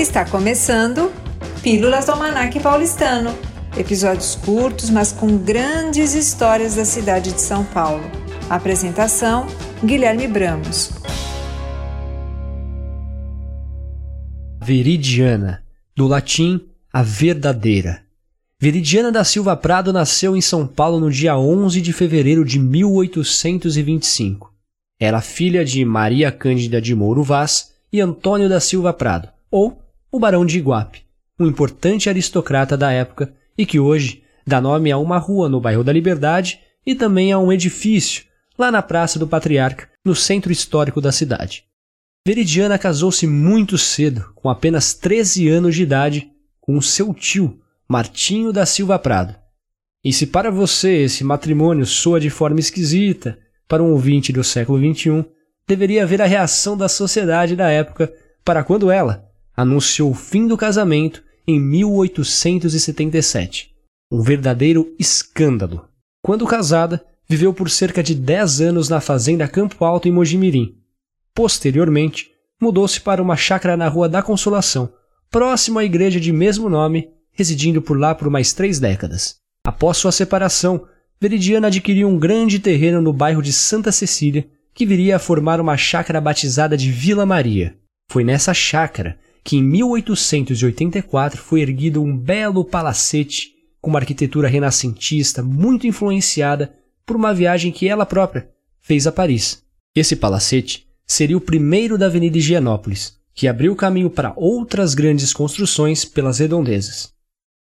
Está começando Pílulas do Almanac Paulistano. Episódios curtos, mas com grandes histórias da cidade de São Paulo. Apresentação: Guilherme Bramos. Veridiana, do latim a verdadeira. Veridiana da Silva Prado nasceu em São Paulo no dia 11 de fevereiro de 1825. Era filha de Maria Cândida de Mouro Vaz e Antônio da Silva Prado, ou o Barão de Iguape, um importante aristocrata da época e que hoje dá nome a uma rua no bairro da Liberdade e também a um edifício lá na Praça do Patriarca, no centro histórico da cidade. Veridiana casou-se muito cedo, com apenas 13 anos de idade, com seu tio, Martinho da Silva Prado. E se para você esse matrimônio soa de forma esquisita, para um ouvinte do século XXI, deveria ver a reação da sociedade da época para quando ela, anunciou o fim do casamento em 1877. Um verdadeiro escândalo. Quando casada, viveu por cerca de 10 anos na fazenda Campo Alto em Mojimirim. Posteriormente, mudou-se para uma chácara na Rua da Consolação, próximo à igreja de mesmo nome, residindo por lá por mais três décadas. Após sua separação, Veridiana adquiriu um grande terreno no bairro de Santa Cecília, que viria a formar uma chácara batizada de Vila Maria. Foi nessa chácara que em 1884 foi erguido um belo palacete com uma arquitetura renascentista muito influenciada por uma viagem que ela própria fez a Paris. Esse palacete seria o primeiro da Avenida Higienópolis, que abriu caminho para outras grandes construções pelas redondezas.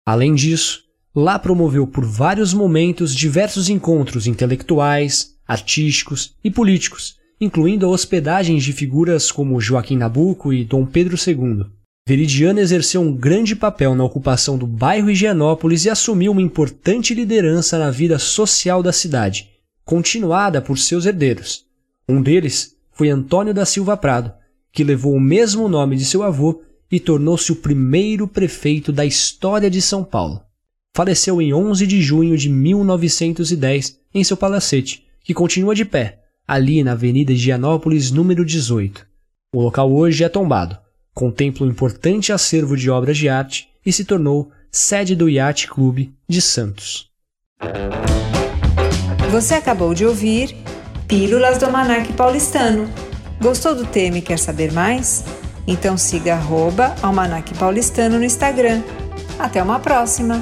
Além disso, lá promoveu por vários momentos diversos encontros intelectuais, artísticos e políticos, incluindo a hospedagem de figuras como Joaquim Nabuco e Dom Pedro II. Veridiana exerceu um grande papel na ocupação do bairro Higienópolis e assumiu uma importante liderança na vida social da cidade, continuada por seus herdeiros. Um deles foi Antônio da Silva Prado, que levou o mesmo nome de seu avô e tornou-se o primeiro prefeito da história de São Paulo. Faleceu em 11 de junho de 1910 em seu palacete, que continua de pé, ali na Avenida Higienópolis, número 18. O local hoje é tombado, contempla um importante acervo de obras de arte e se tornou sede do Yacht Clube de Santos. Você acabou de ouvir Pílulas do Almanac Paulistano. Gostou do tema e quer saber mais? Então siga arroba Almanac Paulistano no Instagram. Até uma próxima!